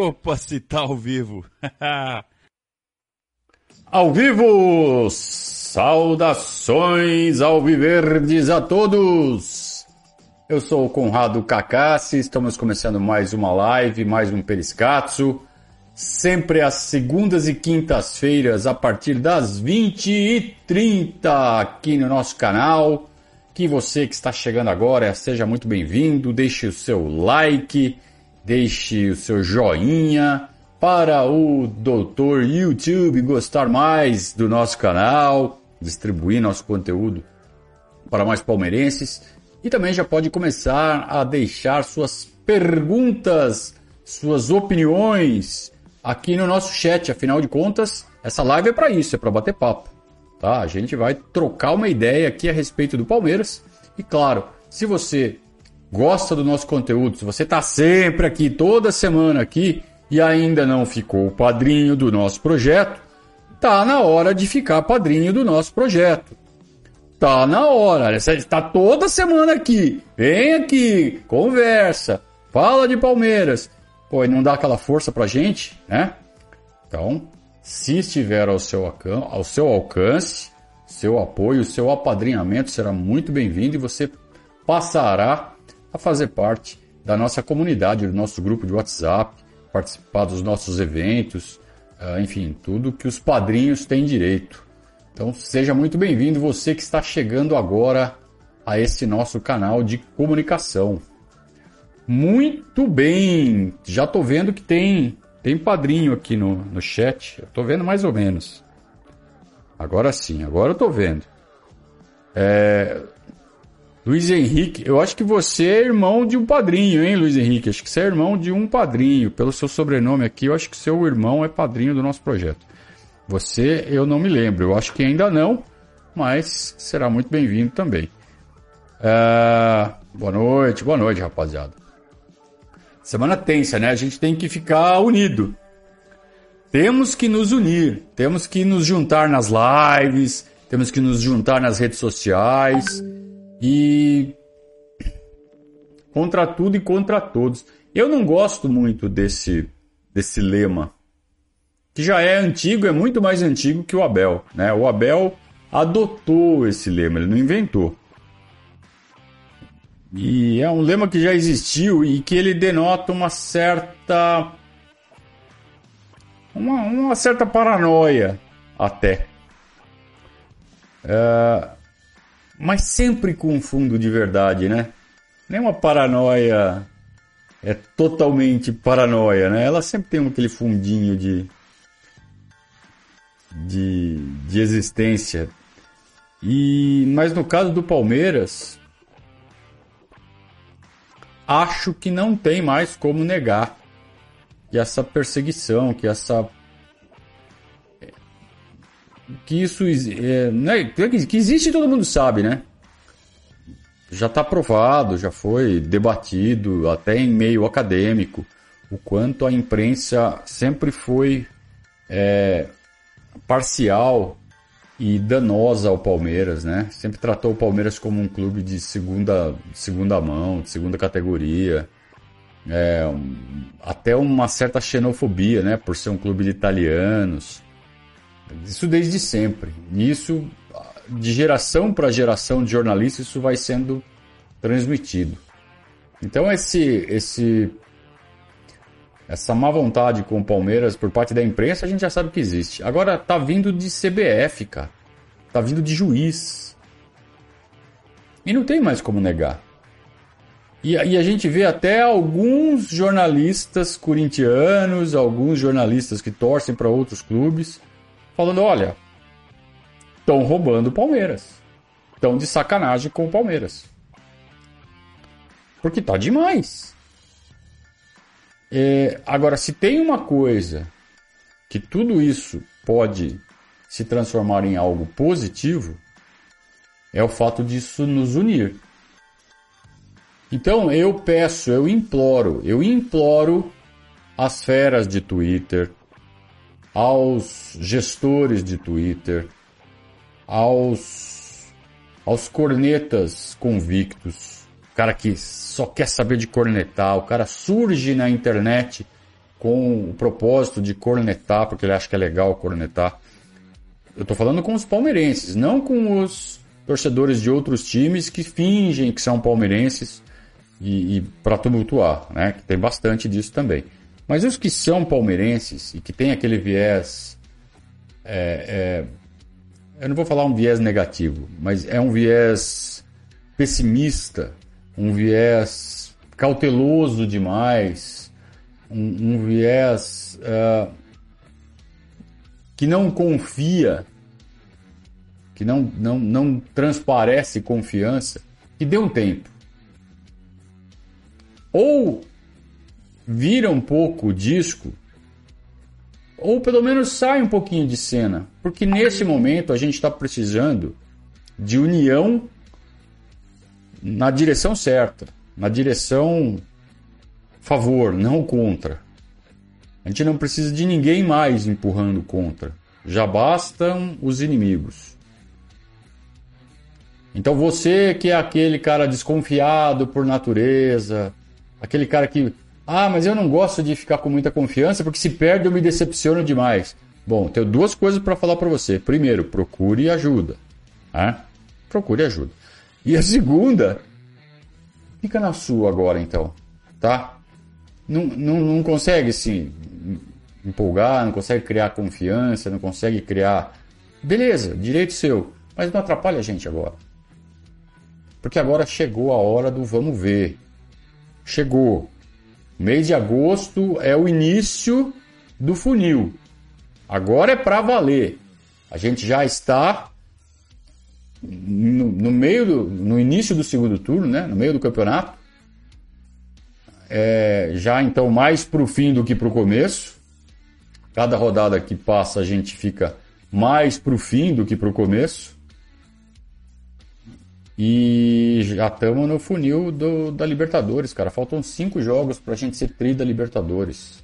Opa, se tá ao vivo. ao vivo! Saudações ao Viverdes a todos! Eu sou o Conrado Cacassi, estamos começando mais uma live, mais um Periscatso. Sempre às segundas e quintas-feiras, a partir das 20h30, aqui no nosso canal. Que você que está chegando agora seja muito bem-vindo, deixe o seu like Deixe o seu joinha para o doutor YouTube gostar mais do nosso canal, distribuir nosso conteúdo para mais palmeirenses. E também já pode começar a deixar suas perguntas, suas opiniões aqui no nosso chat. Afinal de contas, essa live é para isso, é para bater papo. Tá? A gente vai trocar uma ideia aqui a respeito do Palmeiras. E claro, se você gosta do nosso conteúdo, se você está sempre aqui, toda semana aqui, e ainda não ficou padrinho do nosso projeto, tá na hora de ficar padrinho do nosso projeto. Tá na hora, está toda semana aqui, vem aqui, conversa, fala de Palmeiras. Pô, e não dá aquela força pra gente, né? Então, se estiver ao seu, ao seu alcance, seu apoio, seu apadrinhamento será muito bem-vindo e você passará a fazer parte da nossa comunidade, do nosso grupo de WhatsApp, participar dos nossos eventos, ah, enfim, tudo que os padrinhos têm direito. Então seja muito bem-vindo você que está chegando agora a esse nosso canal de comunicação. Muito bem, já estou vendo que tem tem padrinho aqui no, no chat. Estou vendo mais ou menos. Agora sim, agora eu estou vendo. É, Luiz Henrique, eu acho que você é irmão de um padrinho, hein, Luiz Henrique? Acho que você é irmão de um padrinho. Pelo seu sobrenome aqui, eu acho que seu irmão é padrinho do nosso projeto. Você, eu não me lembro. Eu acho que ainda não, mas será muito bem-vindo também. Uh, boa noite, boa noite, rapaziada. Semana tensa, né? A gente tem que ficar unido. Temos que nos unir, temos que nos juntar nas lives, temos que nos juntar nas redes sociais e contra tudo e contra todos. Eu não gosto muito desse, desse lema, que já é antigo, é muito mais antigo que o Abel. Né? O Abel adotou esse lema, ele não inventou. E é um lema que já existiu e que ele denota uma certa. Uma, uma certa paranoia, até. É, mas sempre com um fundo de verdade, né? Nem uma paranoia é totalmente paranoia, né? Ela sempre tem aquele fundinho de de, de existência. E mas no caso do Palmeiras, acho que não tem mais como negar que essa perseguição, que essa que isso é, né, que existe todo mundo sabe, né? Já está provado, já foi debatido até em meio acadêmico o quanto a imprensa sempre foi é, parcial e danosa ao Palmeiras, né? Sempre tratou o Palmeiras como um clube de segunda, segunda mão, de segunda categoria. É, até uma certa xenofobia, né? Por ser um clube de italianos. Isso desde sempre. E isso, de geração para geração de jornalistas, isso vai sendo transmitido. Então esse, esse, essa má vontade com o Palmeiras por parte da imprensa, a gente já sabe que existe. Agora tá vindo de CBF, cara. Tá vindo de juiz. E não tem mais como negar. E, e, a gente vê até alguns jornalistas corintianos, alguns jornalistas que torcem para outros clubes, falando: olha, estão roubando o Palmeiras. Estão de sacanagem com o Palmeiras. Porque tá demais. É, agora, se tem uma coisa que tudo isso pode se transformar em algo positivo, é o fato disso nos unir. Então eu peço, eu imploro, eu imploro as feras de Twitter, aos gestores de Twitter, aos, aos cornetas convictos, o cara que só quer saber de cornetar, o cara surge na internet com o propósito de cornetar, porque ele acha que é legal cornetar. Eu estou falando com os palmeirenses, não com os torcedores de outros times que fingem que são palmeirenses e, e para tumultuar, né? Que tem bastante disso também. Mas os que são palmeirenses e que tem aquele viés. É, é, eu não vou falar um viés negativo, mas é um viés pessimista, um viés cauteloso demais, um, um viés uh, que não confia, que não, não, não transparece confiança, que dê um tempo. Ou vira um pouco o disco, ou pelo menos sai um pouquinho de cena, porque nesse momento a gente está precisando de união na direção certa, na direção favor, não contra. A gente não precisa de ninguém mais empurrando contra. Já bastam os inimigos. Então você que é aquele cara desconfiado por natureza, aquele cara que ah, mas eu não gosto de ficar com muita confiança porque se perde eu me decepciono demais. Bom, tenho duas coisas para falar para você. Primeiro, procure ajuda. Né? Procure ajuda. E a segunda, fica na sua agora então, tá? Não, não, não consegue se empolgar, não consegue criar confiança, não consegue criar. Beleza, direito seu, mas não atrapalha a gente agora. Porque agora chegou a hora do vamos ver. Chegou. Mês de agosto é o início do funil. Agora é para valer. A gente já está no, no, meio do, no início do segundo turno, né? No meio do campeonato. É, já então mais para o fim do que para o começo. Cada rodada que passa a gente fica mais para o fim do que para o começo. E já estamos no funil do, da Libertadores, cara. Faltam cinco jogos para a gente ser tri da Libertadores.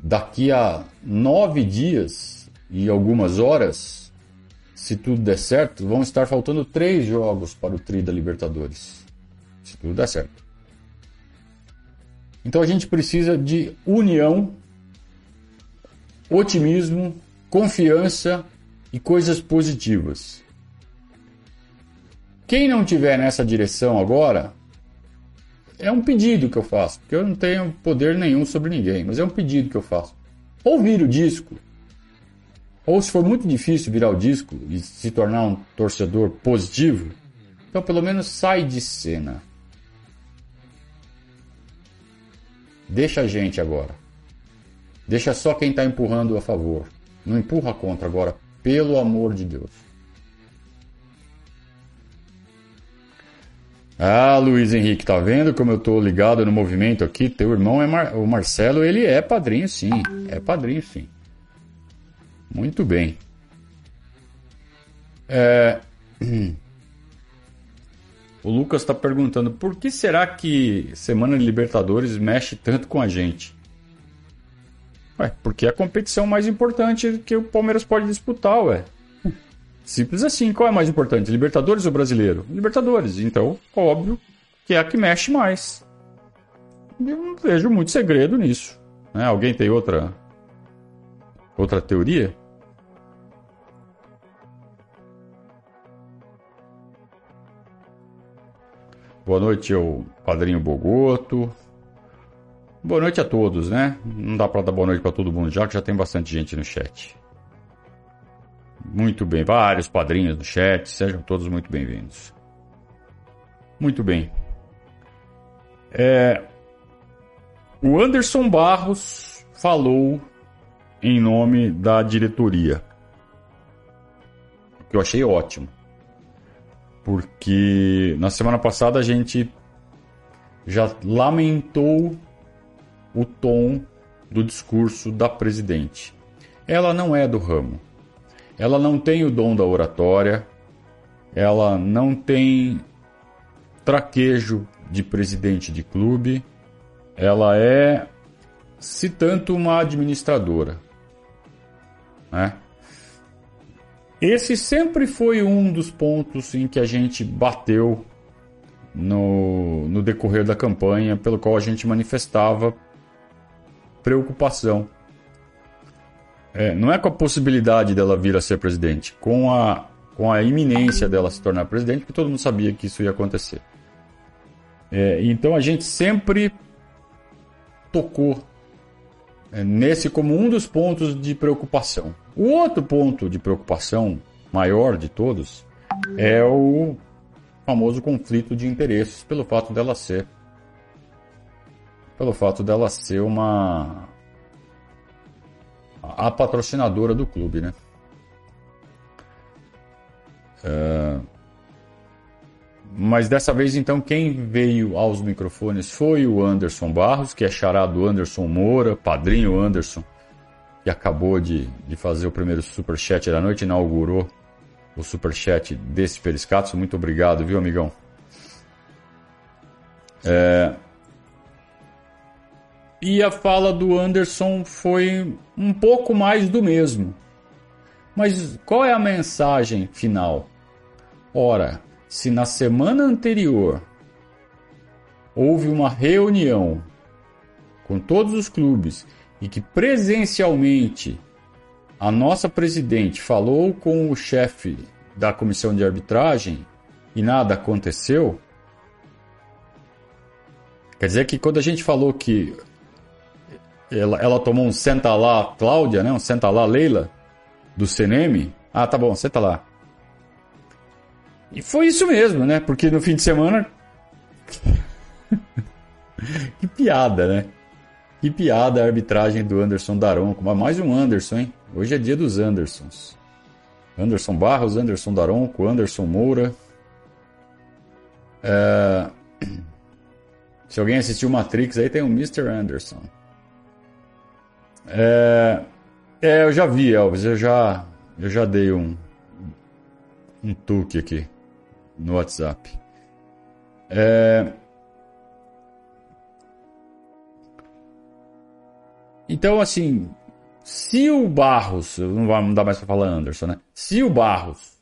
Daqui a nove dias e algumas horas, se tudo der certo, vão estar faltando três jogos para o tri da Libertadores. Se tudo der certo. Então a gente precisa de união, otimismo, confiança e coisas positivas. Quem não tiver nessa direção agora, é um pedido que eu faço, porque eu não tenho poder nenhum sobre ninguém, mas é um pedido que eu faço. Ou vira o disco, ou se for muito difícil virar o disco e se tornar um torcedor positivo, então pelo menos sai de cena. Deixa a gente agora. Deixa só quem está empurrando a favor. Não empurra contra agora, pelo amor de Deus. Ah, Luiz Henrique, tá vendo como eu tô ligado no movimento aqui? Teu irmão é Mar... o Marcelo, ele é padrinho sim, é padrinho sim. Muito bem. É... O Lucas está perguntando por que será que Semana de Libertadores mexe tanto com a gente? Ué, porque é a competição mais importante que o Palmeiras pode disputar, ué. Simples assim. Qual é mais importante, Libertadores ou Brasileiro? Libertadores. Então, óbvio que é a que mexe mais. Eu não vejo muito segredo nisso. Né? Alguém tem outra outra teoria? Boa noite ao Padrinho Bogoto. Boa noite a todos, né? Não dá para dar boa noite para todo mundo já, que já tem bastante gente no chat. Muito bem, vários padrinhos no chat, sejam todos muito bem-vindos. Muito bem. É, o Anderson Barros falou em nome da diretoria, o que eu achei ótimo, porque na semana passada a gente já lamentou o tom do discurso da presidente. Ela não é do ramo. Ela não tem o dom da oratória, ela não tem traquejo de presidente de clube, ela é, se tanto, uma administradora. Né? Esse sempre foi um dos pontos em que a gente bateu no, no decorrer da campanha, pelo qual a gente manifestava preocupação. É, não é com a possibilidade dela vir a ser presidente, com a, com a iminência dela se tornar presidente, porque todo mundo sabia que isso ia acontecer. É, então a gente sempre tocou é, nesse como um dos pontos de preocupação. O outro ponto de preocupação maior de todos é o famoso conflito de interesses pelo fato dela ser pelo fato dela ser uma a patrocinadora do clube, né? É... Mas dessa vez, então, quem veio aos microfones foi o Anderson Barros, que é charado Anderson Moura, padrinho Anderson, que acabou de, de fazer o primeiro superchat da noite, inaugurou o superchat desse Periscato. Muito obrigado, viu, amigão? É... E a fala do Anderson foi um pouco mais do mesmo. Mas qual é a mensagem final? Ora, se na semana anterior houve uma reunião com todos os clubes e que presencialmente a nossa presidente falou com o chefe da comissão de arbitragem e nada aconteceu, quer dizer que quando a gente falou que ela, ela tomou um senta lá Cláudia, né? Um senta lá Leila do CNM. Ah, tá bom, senta lá. E foi isso mesmo, né? Porque no fim de semana. que piada, né? Que piada a arbitragem do Anderson Daronco. Mas mais um Anderson, hein? Hoje é dia dos Andersons. Anderson Barros, Anderson Daronco, Anderson Moura. É... Se alguém assistiu Matrix, aí tem o Mr. Anderson. É, é, eu já vi, Elvis. Eu já, eu já dei um, um toque aqui no WhatsApp. É, então, assim, se o Barros, não vai dar mais para falar Anderson, né? Se o Barros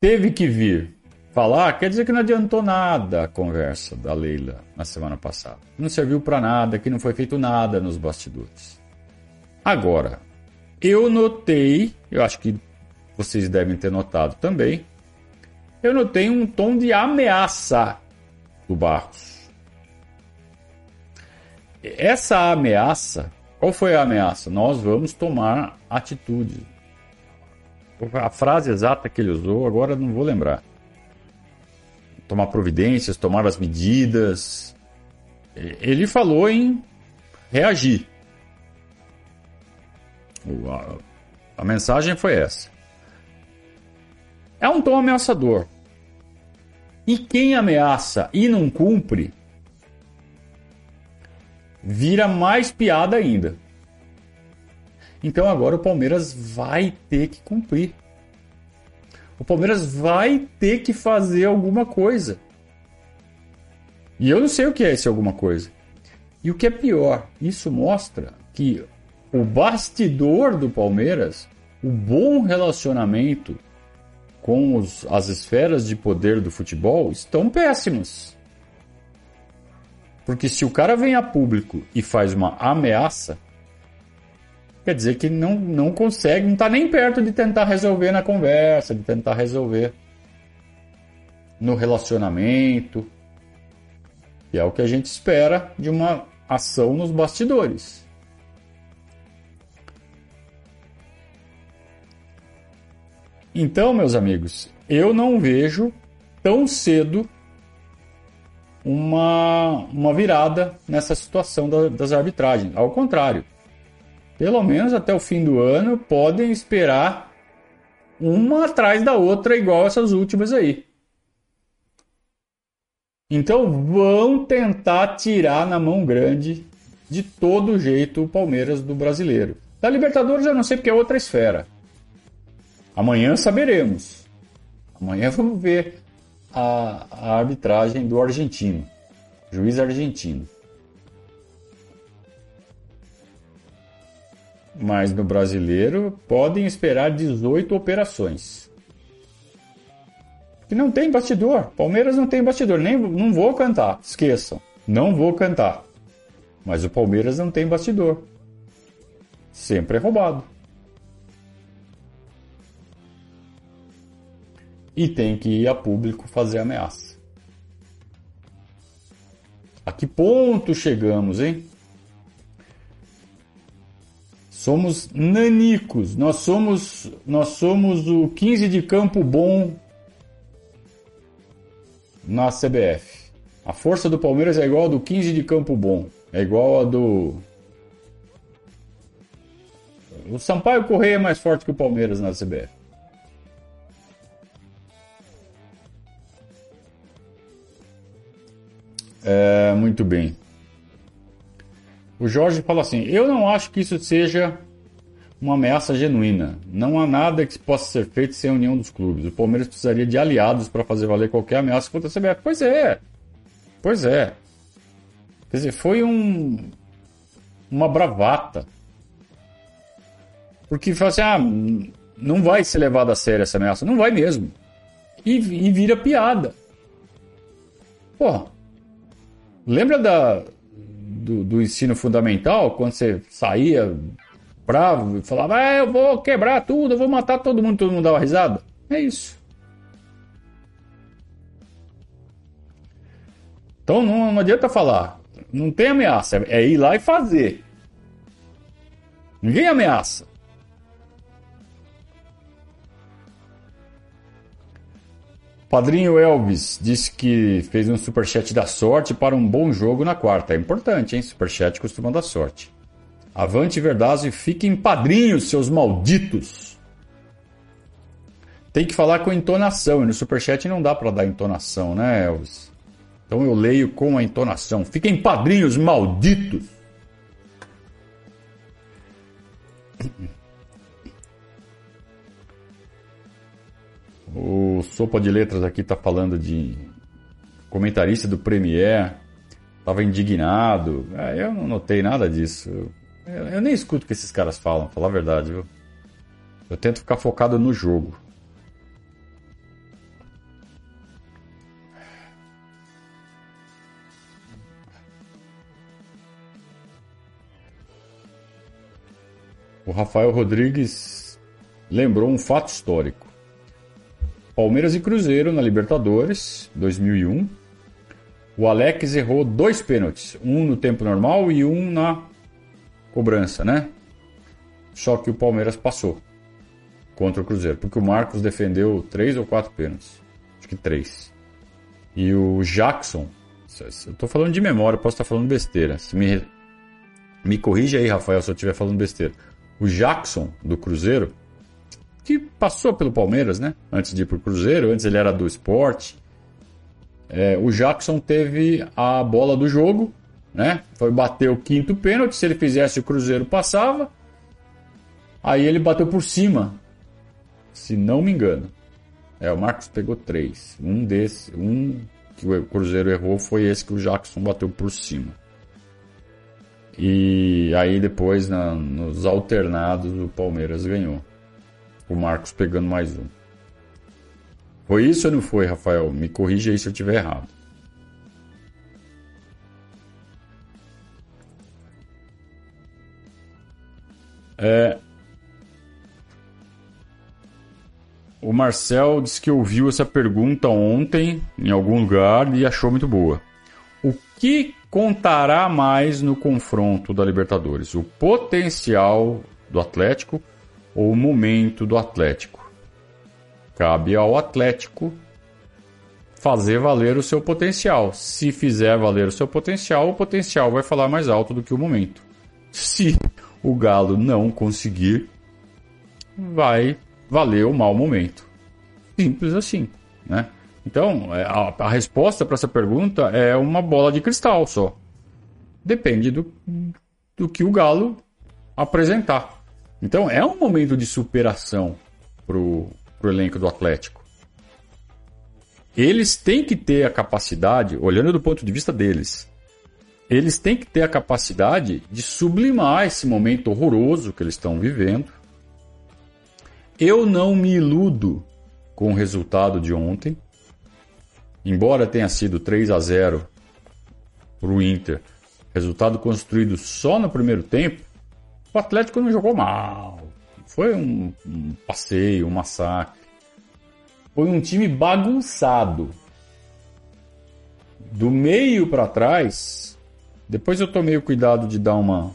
teve que vir falar, quer dizer que não adiantou nada a conversa da Leila na semana passada. Não serviu para nada, que não foi feito nada nos bastidores. Agora, eu notei, eu acho que vocês devem ter notado também, eu notei um tom de ameaça do Barros. Essa ameaça, qual foi a ameaça? Nós vamos tomar atitude. A frase exata que ele usou, agora não vou lembrar. Tomar providências, tomar as medidas. Ele falou em reagir. A, mensagem foi essa. É um tom ameaçador. E quem ameaça e não cumpre, vira mais piada ainda. Então agora o Palmeiras vai ter que cumprir. O Palmeiras vai ter que fazer alguma coisa. E eu não sei o que é esse alguma coisa. E o que é pior, isso mostra que o bastidor do Palmeiras, o bom relacionamento com os, as esferas de poder do futebol estão péssimos. Porque se o cara vem a público e faz uma ameaça, quer dizer que não, não consegue, não está nem perto de tentar resolver na conversa, de tentar resolver no relacionamento. E é o que a gente espera de uma ação nos bastidores. Então, meus amigos, eu não vejo tão cedo uma, uma virada nessa situação da, das arbitragens. Ao contrário, pelo menos até o fim do ano, podem esperar uma atrás da outra, igual essas últimas aí. Então vão tentar tirar na mão grande de todo jeito o Palmeiras do brasileiro. Da Libertadores eu não sei porque é outra esfera. Amanhã saberemos. Amanhã vamos ver a, a arbitragem do argentino, juiz argentino. Mas no brasileiro podem esperar 18 operações. Que não tem bastidor. Palmeiras não tem bastidor. Nem, não vou cantar. Esqueçam. Não vou cantar. Mas o Palmeiras não tem bastidor. Sempre é roubado. E tem que ir a público fazer ameaça. A que ponto chegamos, hein? Somos nanicos. Nós somos, nós somos o 15 de campo bom na CBF. A força do Palmeiras é igual a do 15 de campo bom. É igual a do. O Sampaio Correia é mais forte que o Palmeiras na CBF. É, muito bem. O Jorge fala assim: Eu não acho que isso seja uma ameaça genuína. Não há nada que possa ser feito sem a união dos clubes. O Palmeiras precisaria de aliados para fazer valer qualquer ameaça contra a CBF. Pois é. Pois é. Quer dizer, foi um uma bravata. Porque fala assim, ah, não vai ser levado a sério essa ameaça. Não vai mesmo. E, e vira piada. Porra. Lembra da, do, do, ensino fundamental, quando você saía bravo e falava, ah, eu vou quebrar tudo, eu vou matar todo mundo, todo mundo dava risada. É isso. Então não, não adianta falar. Não tem ameaça, é ir lá e fazer. Ninguém ameaça. Padrinho Elvis disse que fez um superchat da sorte para um bom jogo na quarta. É importante, hein? Superchat costuma dar sorte. Avante Verdade, fiquem padrinhos, seus malditos. Tem que falar com entonação. E no superchat não dá para dar entonação, né, Elvis? Então eu leio com a entonação. Fiquem padrinhos, malditos. O Sopa de Letras aqui está falando de comentarista do Premier, estava indignado. É, eu não notei nada disso. Eu, eu, nem escuto o que esses caras falam, falar a verdade, viu? Eu tento ficar focado no jogo. O Rafael Rodrigues lembrou um fato histórico. Palmeiras e Cruzeiro na Libertadores 2001. O Alex errou dois pênaltis, um no tempo normal e um na cobrança, né? Só que o Palmeiras passou contra o Cruzeiro, porque o Marcos defendeu três ou quatro pênaltis, acho que três. E o Jackson, eu tô falando de memória, posso estar falando besteira. Se me me corrija aí, Rafael, se eu estiver falando besteira. O Jackson do Cruzeiro que passou pelo Palmeiras, né? Antes de ir para o Cruzeiro, antes ele era do esporte. É, o Jackson teve a bola do jogo, né? Foi bater o quinto pênalti. Se ele fizesse, o Cruzeiro passava. Aí ele bateu por cima, se não me engano. É, o Marcos pegou três. Um desses, um que o Cruzeiro errou foi esse que o Jackson bateu por cima. E aí depois, na, nos alternados, o Palmeiras ganhou. O Marcos pegando mais um. Foi isso ou não foi, Rafael? Me corrija aí se eu estiver errado. É... O Marcel disse que ouviu essa pergunta ontem em algum lugar e achou muito boa. O que contará mais no confronto da Libertadores? O potencial do Atlético ou momento do Atlético. Cabe ao Atlético fazer valer o seu potencial. Se fizer valer o seu potencial, o potencial vai falar mais alto do que o momento. Se o Galo não conseguir, vai valer o mau momento. Simples assim, né? Então, é, a, a resposta para essa pergunta é uma bola de cristal só. Depende do, do que o Galo apresentar. Então é um momento de superação pro, pro elenco do Atlético. Eles têm que ter a capacidade, olhando do ponto de vista deles, eles têm que ter a capacidade de sublimar esse momento horroroso que eles estão vivendo. Eu não me iludo com o resultado de ontem. Embora tenha sido 3 a 0 para o Inter, resultado construído só no primeiro tempo, o Atlético não jogou mal. Foi um, um passeio, um massacre. Foi um time bagunçado. Do meio para trás, depois eu tomei o cuidado de dar uma,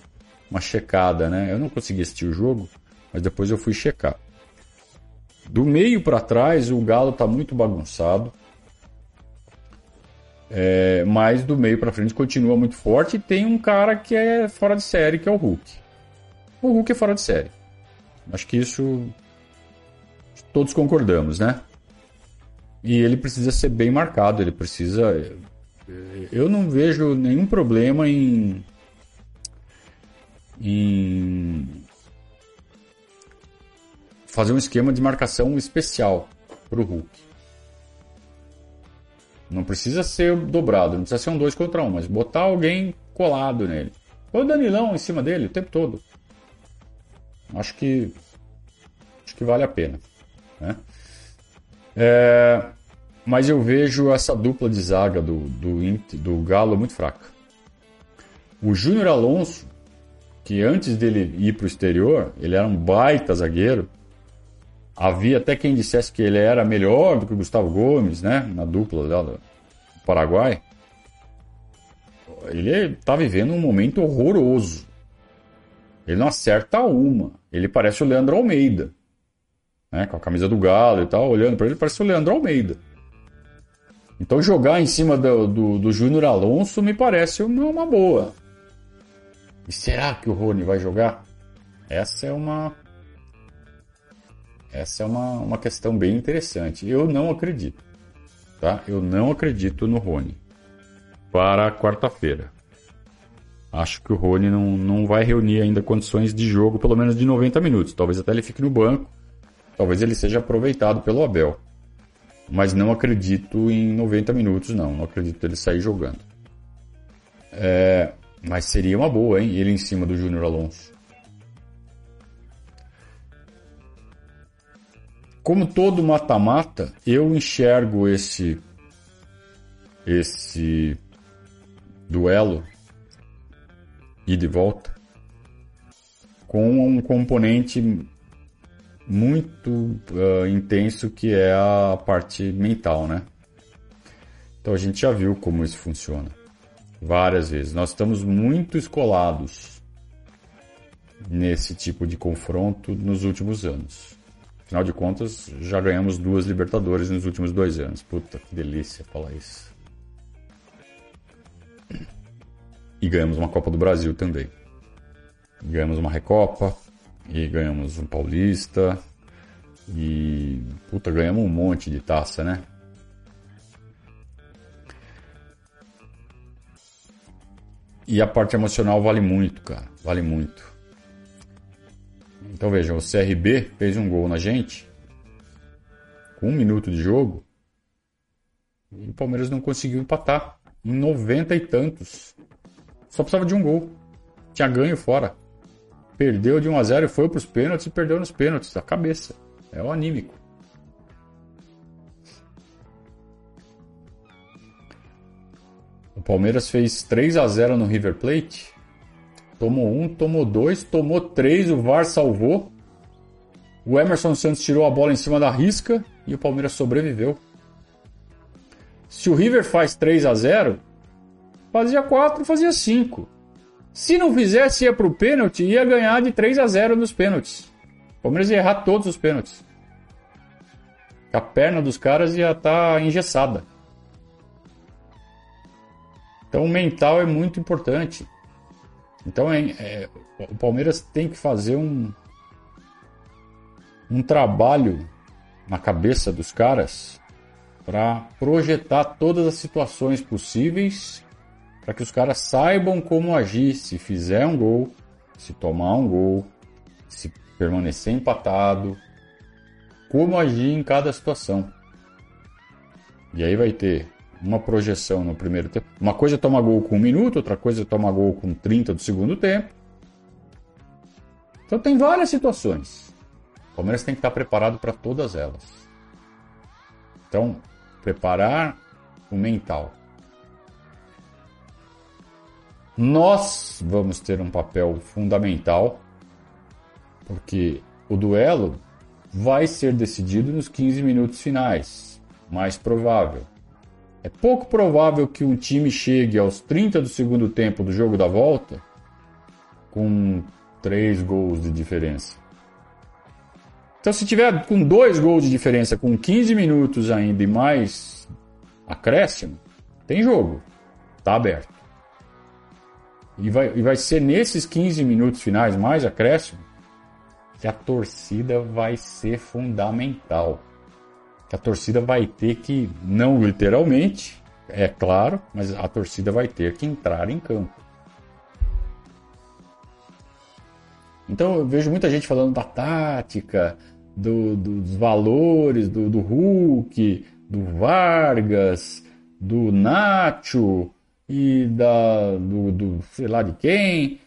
uma checada, né? Eu não consegui assistir o jogo, mas depois eu fui checar. Do meio para trás, o Galo está muito bagunçado. É, mas do meio para frente continua muito forte e tem um cara que é fora de série, que é o Hulk. O Hulk é fora de série. Acho que isso todos concordamos, né? E ele precisa ser bem marcado, ele precisa. Eu não vejo nenhum problema em. em fazer um esquema de marcação especial para o Hulk. Não precisa ser dobrado, não precisa ser um 2 contra 1, um, mas botar alguém colado nele. Ou o Danilão em cima dele o tempo todo. Acho que acho que vale a pena. Né? É, mas eu vejo essa dupla de zaga do, do, do Galo muito fraca. O Júnior Alonso, que antes dele ir para o exterior, ele era um baita zagueiro, Havia até quem dissesse que ele era melhor do que o Gustavo Gomes, né? Na dupla lá do Paraguai. Ele está vivendo um momento horroroso. Ele não acerta uma. Ele parece o Leandro Almeida. Né? Com a camisa do Galo e tal. Olhando para ele, parece o Leandro Almeida. Então jogar em cima do, do, do Júnior Alonso me parece uma, boa. E será que o Rony vai jogar? Essa é uma essa é uma, uma questão bem interessante. Eu não acredito. Tá? Eu não acredito no Rony para quarta-feira. Acho que o Rony não, não vai reunir ainda condições de jogo, pelo menos de 90 minutos. Talvez até ele fique no banco. Talvez ele seja aproveitado pelo Abel. Mas não acredito em 90 minutos, não. Não acredito ele sair jogando. É, mas seria uma boa, hein? Ele em cima do Júnior Alonso. Como todo mata-mata, eu enxergo esse esse duelo e de volta com um componente muito uh, intenso que é a parte mental, né? Então a gente já viu como isso funciona várias vezes. Nós estamos muito escolados nesse tipo de confronto nos últimos anos. Afinal de contas, já ganhamos duas Libertadores nos últimos dois anos. Puta, que delícia falar isso. E ganhamos uma Copa do Brasil também. Ganhamos uma Recopa. E ganhamos um Paulista. E. Puta, ganhamos um monte de taça, né? E a parte emocional vale muito, cara. Vale muito. Então vejam, o CRB fez um gol na gente com um minuto de jogo e o Palmeiras não conseguiu empatar em 90 e tantos. Só precisava de um gol. Tinha ganho fora. Perdeu de 1 a 0 e foi para os pênaltis e perdeu nos pênaltis. A cabeça. É o anímico. O Palmeiras fez 3 a 0 no River Plate Tomou um, tomou dois, tomou três, o VAR salvou. O Emerson Santos tirou a bola em cima da risca e o Palmeiras sobreviveu. Se o River faz 3 a 0 fazia 4, fazia 5. Se não fizesse, ia para o pênalti ia ganhar de 3 a 0 nos pênaltis. O Palmeiras ia errar todos os pênaltis. A perna dos caras ia estar tá engessada. Então o mental é muito importante. Então é, é, o Palmeiras tem que fazer um, um trabalho na cabeça dos caras para projetar todas as situações possíveis para que os caras saibam como agir se fizer um gol, se tomar um gol, se permanecer empatado, como agir em cada situação. E aí vai ter uma projeção no primeiro tempo. Uma coisa é tomar gol com um minuto, outra coisa é tomar gol com 30 do segundo tempo. Então tem várias situações. O Palmeiras tem que estar preparado para todas elas. Então, preparar o mental. Nós vamos ter um papel fundamental, porque o duelo vai ser decidido nos 15 minutos finais, mais provável. É pouco provável que um time chegue aos 30 do segundo tempo do jogo da volta com 3 gols de diferença. Então, se tiver com 2 gols de diferença, com 15 minutos ainda e mais acréscimo, tem jogo. Está aberto. E vai, e vai ser nesses 15 minutos finais, mais acréscimo, que a torcida vai ser fundamental. Que a torcida vai ter que, não literalmente, é claro, mas a torcida vai ter que entrar em campo. Então eu vejo muita gente falando da tática, do, dos valores do, do Hulk, do Vargas, do Nacho, e da do, do sei lá de quem.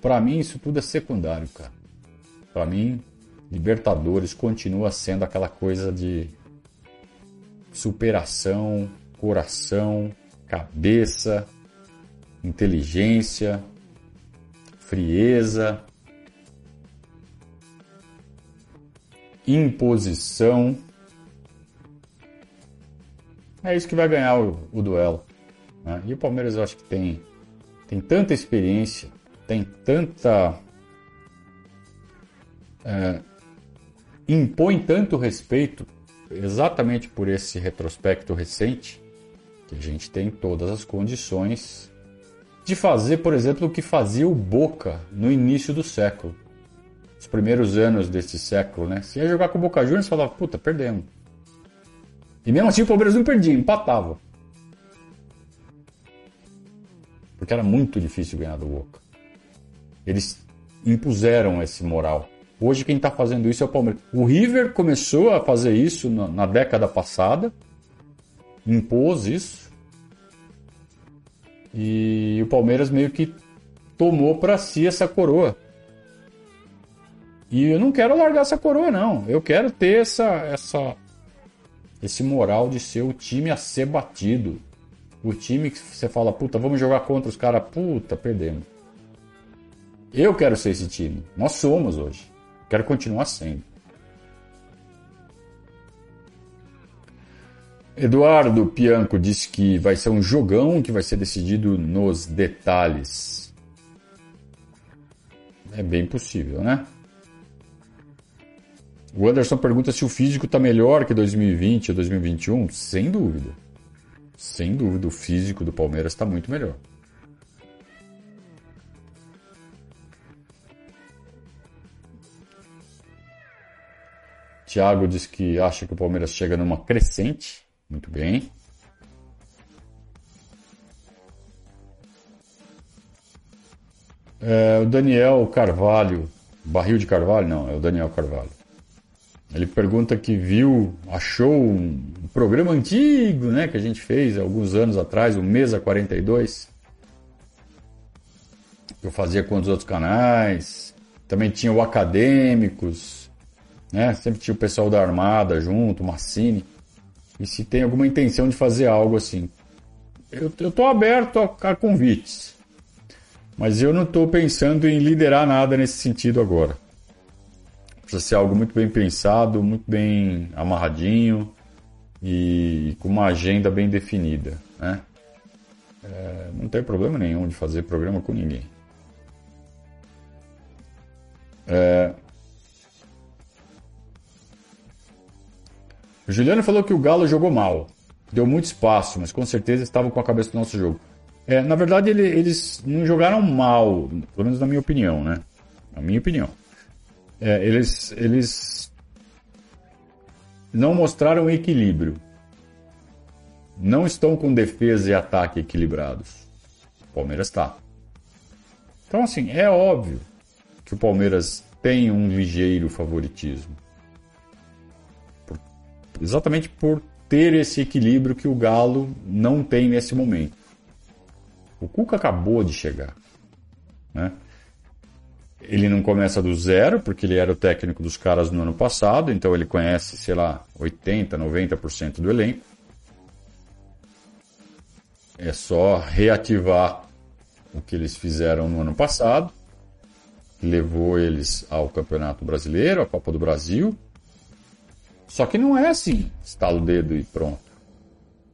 Para mim isso tudo é secundário, cara. Para mim, Libertadores continua sendo aquela coisa de superação, coração, cabeça, inteligência, frieza, imposição. É isso que vai ganhar o, o duelo. Né? E o Palmeiras eu acho que tem, tem tanta experiência, tem tanta. É, impõe tanto respeito exatamente por esse retrospecto recente que a gente tem todas as condições de fazer, por exemplo, o que fazia o Boca no início do século. Os primeiros anos desse século, né? Se ia jogar com o Boca Juniors, falava, puta, perdemos. E mesmo assim o Palmeiras não perdia, empatava. Porque era muito difícil ganhar do Boca. Eles impuseram esse moral. Hoje quem está fazendo isso é o Palmeiras. O River começou a fazer isso na, na década passada, impôs isso. E o Palmeiras meio que tomou para si essa coroa. E eu não quero largar essa coroa, não. Eu quero ter essa, essa, esse moral de ser o time a ser batido. O time que você fala, puta, vamos jogar contra os caras, puta, perdemos. Eu quero ser esse time. Nós somos hoje. Quero continuar sendo. Eduardo Pianco disse que vai ser um jogão que vai ser decidido nos detalhes. É bem possível, né? O Anderson pergunta se o físico está melhor que 2020 ou 2021. Sem dúvida. Sem dúvida, o físico do Palmeiras está muito melhor. Thiago diz que acha que o Palmeiras chega numa crescente. Muito bem. É, o Daniel Carvalho, barril de Carvalho? Não, é o Daniel Carvalho. Ele pergunta que viu, achou um programa antigo, né, que a gente fez alguns anos atrás, o Mesa 42. Eu fazia com os outros canais. Também tinha o Acadêmicos, né? Sempre tinha o pessoal da Armada junto, o Massini. E se tem alguma intenção de fazer algo assim. Eu estou aberto a, a convites. Mas eu não estou pensando em liderar nada nesse sentido agora. Precisa ser algo muito bem pensado, muito bem amarradinho e com uma agenda bem definida, né? É, não tem problema nenhum de fazer programa com ninguém. É... O Juliano falou que o Galo jogou mal. Deu muito espaço, mas com certeza estavam com a cabeça do nosso jogo. É, na verdade, ele, eles não jogaram mal, pelo menos na minha opinião, né? Na minha opinião. É, eles, eles não mostraram equilíbrio. Não estão com defesa e ataque equilibrados. O Palmeiras está. Então, assim, é óbvio que o Palmeiras tem um ligeiro favoritismo. Por, exatamente por ter esse equilíbrio que o Galo não tem nesse momento. O Cuca acabou de chegar. Né? Ele não começa do zero, porque ele era o técnico dos caras no ano passado, então ele conhece, sei lá, 80%, 90% do elenco. é só reativar o que eles fizeram no ano passado, que levou eles ao Campeonato Brasileiro, à Copa do Brasil. Só que não é assim, estala o dedo e pronto.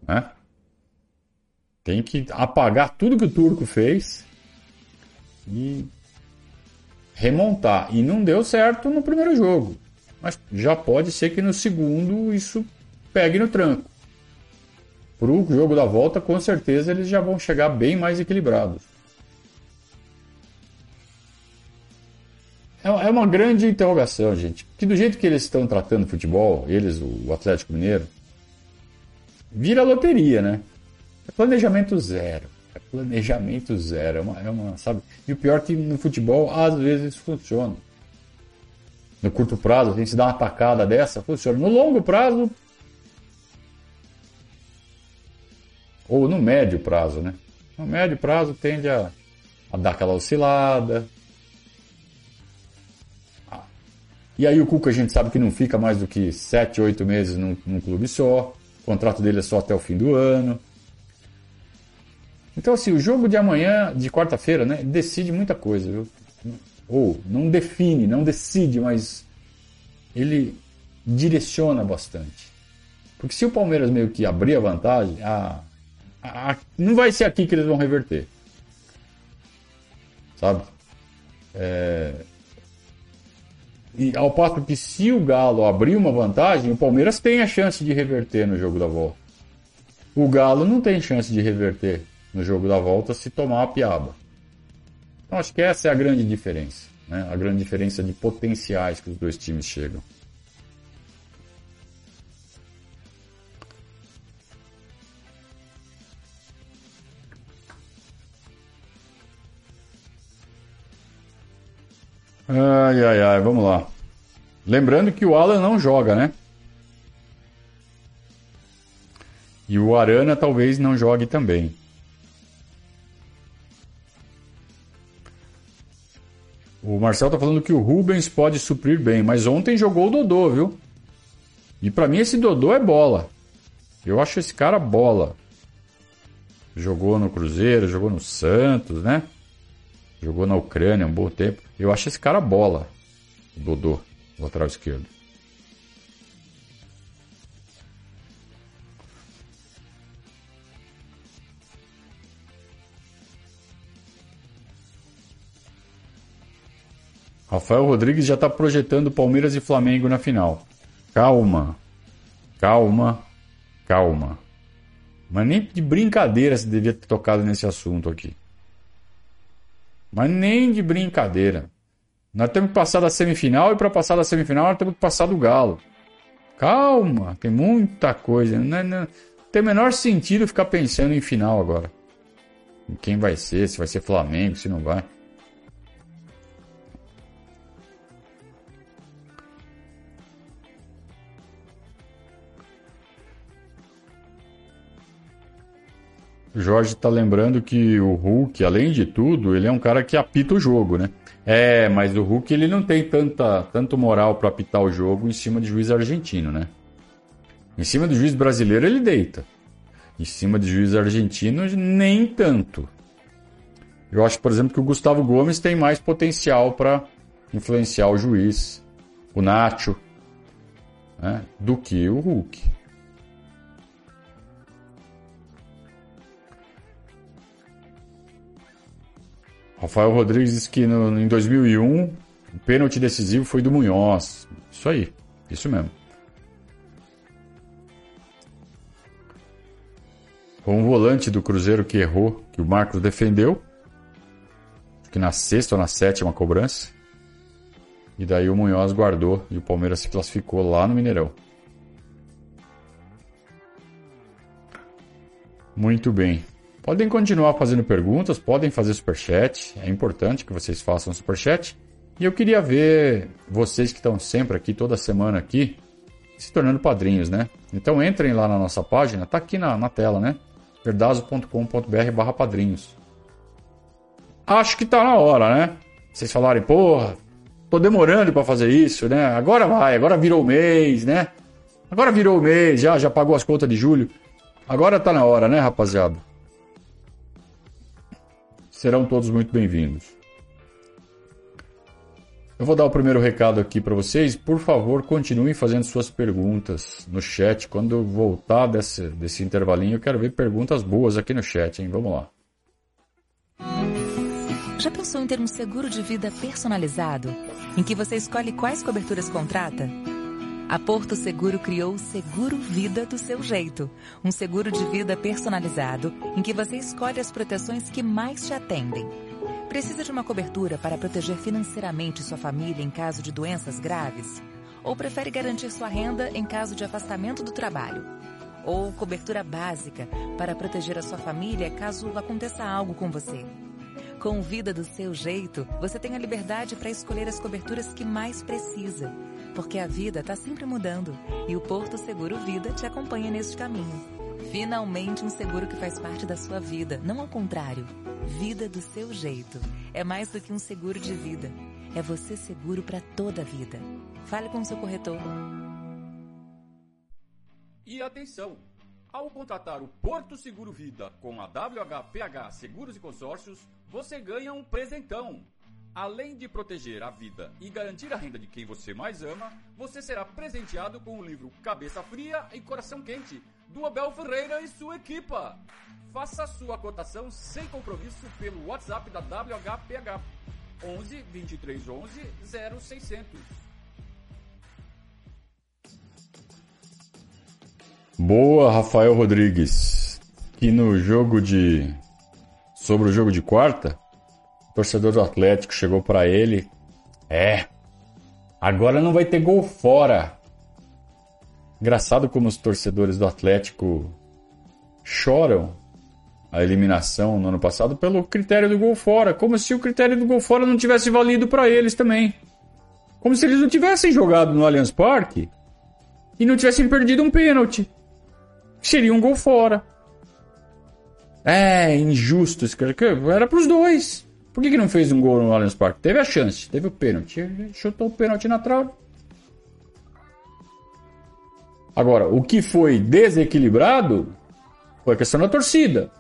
Né? Tem que apagar tudo que o turco fez e remontar. E não deu certo no primeiro jogo. Mas já pode ser que no segundo isso pegue no tranco. Para o jogo da volta, com certeza eles já vão chegar bem mais equilibrados. É, é uma grande interrogação, gente. Que do jeito que eles estão tratando futebol, eles, o Atlético Mineiro, vira loteria, né? É planejamento zero. É planejamento zero. É uma, é uma, sabe? E o pior é que no futebol, às vezes, funciona. No curto prazo, a gente dá uma tacada dessa, funciona. No longo prazo, ou no médio prazo, né? No médio prazo tende a, a dar aquela oscilada. Ah. E aí o Cuca a gente sabe que não fica mais do que 7, 8 meses num, num clube só. O contrato dele é só até o fim do ano. Então, assim, o jogo de amanhã, de quarta-feira, né, decide muita coisa, viu? Ou não define, não decide, mas ele direciona bastante. Porque se o Palmeiras meio que abrir a vantagem, a, a, não vai ser aqui que eles vão reverter. Sabe? É... E ao passo que se o Galo abrir uma vantagem, o Palmeiras tem a chance de reverter no jogo da volta. O Galo não tem chance de reverter no jogo da volta se tomar a piaba. Então acho que essa é a grande diferença, né? a grande diferença de potenciais que os dois times chegam. Ai, ai, ai, vamos lá. Lembrando que o Alan não joga, né? E o Arana talvez não jogue também. O Marcel tá falando que o Rubens pode suprir bem, mas ontem jogou o Dodô, viu? E para mim esse Dodô é bola. Eu acho esse cara bola. Jogou no Cruzeiro, jogou no Santos, né? Jogou na Ucrânia um bom tempo. Eu acho esse cara bola. O Dodô, lateral esquerdo. Rafael Rodrigues já está projetando Palmeiras e Flamengo na final. Calma, calma, calma. Mas nem de brincadeira se devia ter tocado nesse assunto aqui. Mas nem de brincadeira. Nós temos que passar da semifinal e para passar da semifinal nós temos que passar do Galo. Calma, tem muita coisa. Não, é, não tem o menor sentido ficar pensando em final agora. Em quem vai ser, se vai ser Flamengo, se não vai. Jorge está lembrando que o Hulk, além de tudo, ele é um cara que apita o jogo, né? É, mas o Hulk ele não tem tanta, tanto moral para apitar o jogo em cima de juiz argentino, né? Em cima do juiz brasileiro ele deita. Em cima de juiz argentino nem tanto. Eu acho, por exemplo, que o Gustavo Gomes tem mais potencial para influenciar o juiz, o Nacho, né, do que o Hulk. Rafael Rodrigues disse que no, em 2001 o pênalti decisivo foi do Munhoz. Isso aí, isso mesmo. Um volante do Cruzeiro que errou, que o Marcos defendeu. Que na sexta ou na sétima cobrança. E daí o Munhoz guardou e o Palmeiras se classificou lá no Mineirão. Muito bem. Podem continuar fazendo perguntas, podem fazer superchat. É importante que vocês façam superchat. E eu queria ver vocês que estão sempre aqui, toda semana aqui, se tornando padrinhos, né? Então entrem lá na nossa página, tá aqui na, na tela, né? verdazo.com.br barra padrinhos. Acho que tá na hora, né? Vocês falarem, porra, tô demorando para fazer isso, né? Agora vai, agora virou mês, né? Agora virou mês, já, já pagou as contas de julho. Agora tá na hora, né, rapaziada? Serão todos muito bem-vindos. Eu vou dar o primeiro recado aqui para vocês. Por favor, continuem fazendo suas perguntas no chat. Quando eu voltar desse, desse intervalinho, eu quero ver perguntas boas aqui no chat, hein? Vamos lá. Já pensou em ter um seguro de vida personalizado, em que você escolhe quais coberturas contrata? A Porto Seguro criou o Seguro Vida do seu jeito. Um seguro de vida personalizado em que você escolhe as proteções que mais te atendem. Precisa de uma cobertura para proteger financeiramente sua família em caso de doenças graves? Ou prefere garantir sua renda em caso de afastamento do trabalho? Ou cobertura básica para proteger a sua família caso aconteça algo com você? Com Vida do seu jeito, você tem a liberdade para escolher as coberturas que mais precisa porque a vida está sempre mudando e o Porto Seguro Vida te acompanha neste caminho. Finalmente um seguro que faz parte da sua vida, não ao contrário. Vida do seu jeito. É mais do que um seguro de vida. É você seguro para toda a vida. Fale com o seu corretor. E atenção! Ao contratar o Porto Seguro Vida com a WHPH Seguros e Consórcios, você ganha um presentão. Além de proteger a vida e garantir a renda de quem você mais ama, você será presenteado com o livro Cabeça Fria e Coração Quente, do Abel Ferreira e sua equipa. Faça sua cotação sem compromisso pelo WhatsApp da WHPH 11 23 11 0600. Boa, Rafael Rodrigues. Que no jogo de. Sobre o jogo de quarta, torcedor do Atlético chegou para ele. É, agora não vai ter gol fora. Engraçado como os torcedores do Atlético choram a eliminação no ano passado pelo critério do gol fora, como se o critério do gol fora não tivesse valido para eles também. Como se eles não tivessem jogado no Allianz Parque e não tivessem perdido um pênalti. Seria um gol fora. É injusto, era para os dois. Por que, que não fez um gol no Allianz Parque? Teve a chance, teve o pênalti. Chutou o pênalti na trave. Agora, o que foi desequilibrado foi a questão da torcida.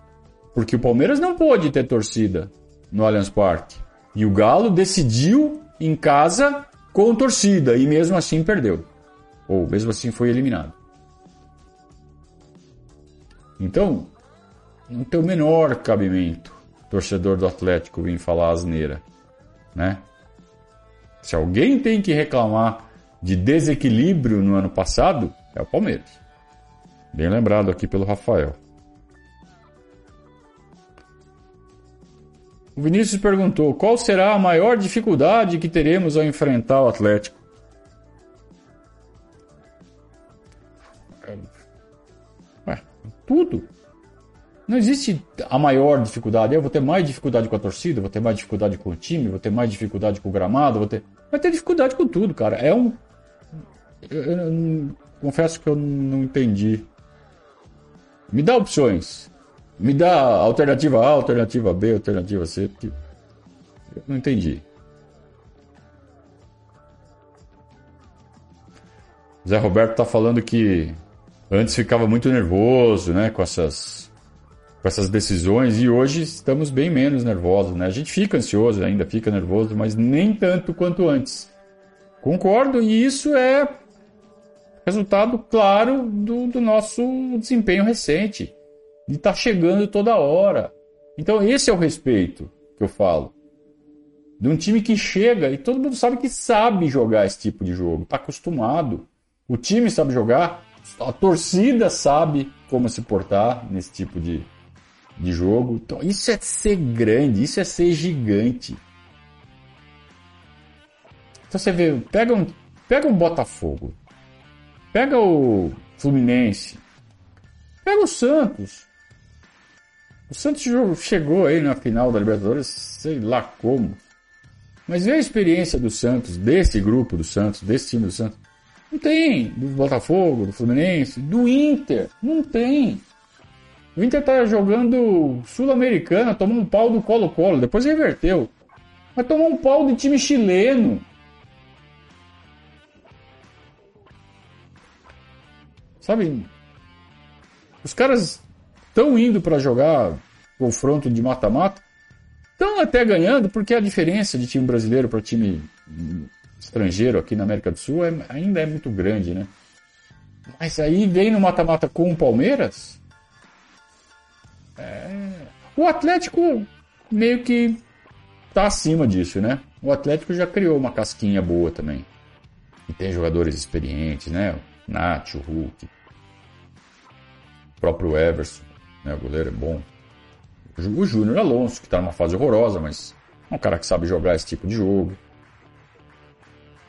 Porque o Palmeiras não pôde ter torcida no Allianz Parque. E o Galo decidiu em casa com torcida e mesmo assim perdeu. Ou mesmo assim foi eliminado. Então, não tem o menor cabimento torcedor do Atlético vir falar asneira, né? Se alguém tem que reclamar de desequilíbrio no ano passado, é o Palmeiras. Bem lembrado aqui pelo Rafael. O Vinícius perguntou: qual será a maior dificuldade que teremos ao enfrentar o Atlético? Ué, tudo. Não existe a maior dificuldade. Eu vou ter mais dificuldade com a torcida, vou ter mais dificuldade com o time, vou ter mais dificuldade com o gramado, vou ter. Vai ter dificuldade com tudo, cara. É um. Eu, confesso que eu não entendi. Me dá opções. Me dá alternativa A, alternativa B, alternativa C. Porque eu não entendi. Zé Roberto tá falando que antes ficava muito nervoso, né, com essas com essas decisões e hoje estamos bem menos nervosos, né? A gente fica ansioso ainda, fica nervoso, mas nem tanto quanto antes. Concordo, e isso é resultado claro do, do nosso desempenho recente. E tá chegando toda hora. Então esse é o respeito que eu falo. De um time que chega e todo mundo sabe que sabe jogar esse tipo de jogo, tá acostumado. O time sabe jogar, a torcida sabe como se portar nesse tipo de, de jogo. Então, isso é ser grande, isso é ser gigante. Então você vê, pega um, pega um Botafogo, pega o Fluminense, pega o Santos. O Santos chegou aí na final da Libertadores, sei lá como. Mas vê a experiência do Santos, desse grupo do Santos, desse time do Santos. Não tem. Do Botafogo, do Fluminense, do Inter. Não tem. O Inter tá jogando Sul-Americana, tomou um pau do Colo-Colo, depois reverteu. Mas tomou um pau do time chileno. Sabe? Os caras estão indo para jogar confronto de mata-mata Estão até ganhando porque a diferença de time brasileiro para time estrangeiro aqui na América do Sul é, ainda é muito grande, né? Mas aí vem no mata-mata com o Palmeiras. É... O Atlético meio que tá acima disso, né? O Atlético já criou uma casquinha boa também. E tem jogadores experientes, né? Nath, o Hulk. O próprio Everson, né? O goleiro é bom. O Júnior Alonso, que está numa fase horrorosa, mas é um cara que sabe jogar esse tipo de jogo.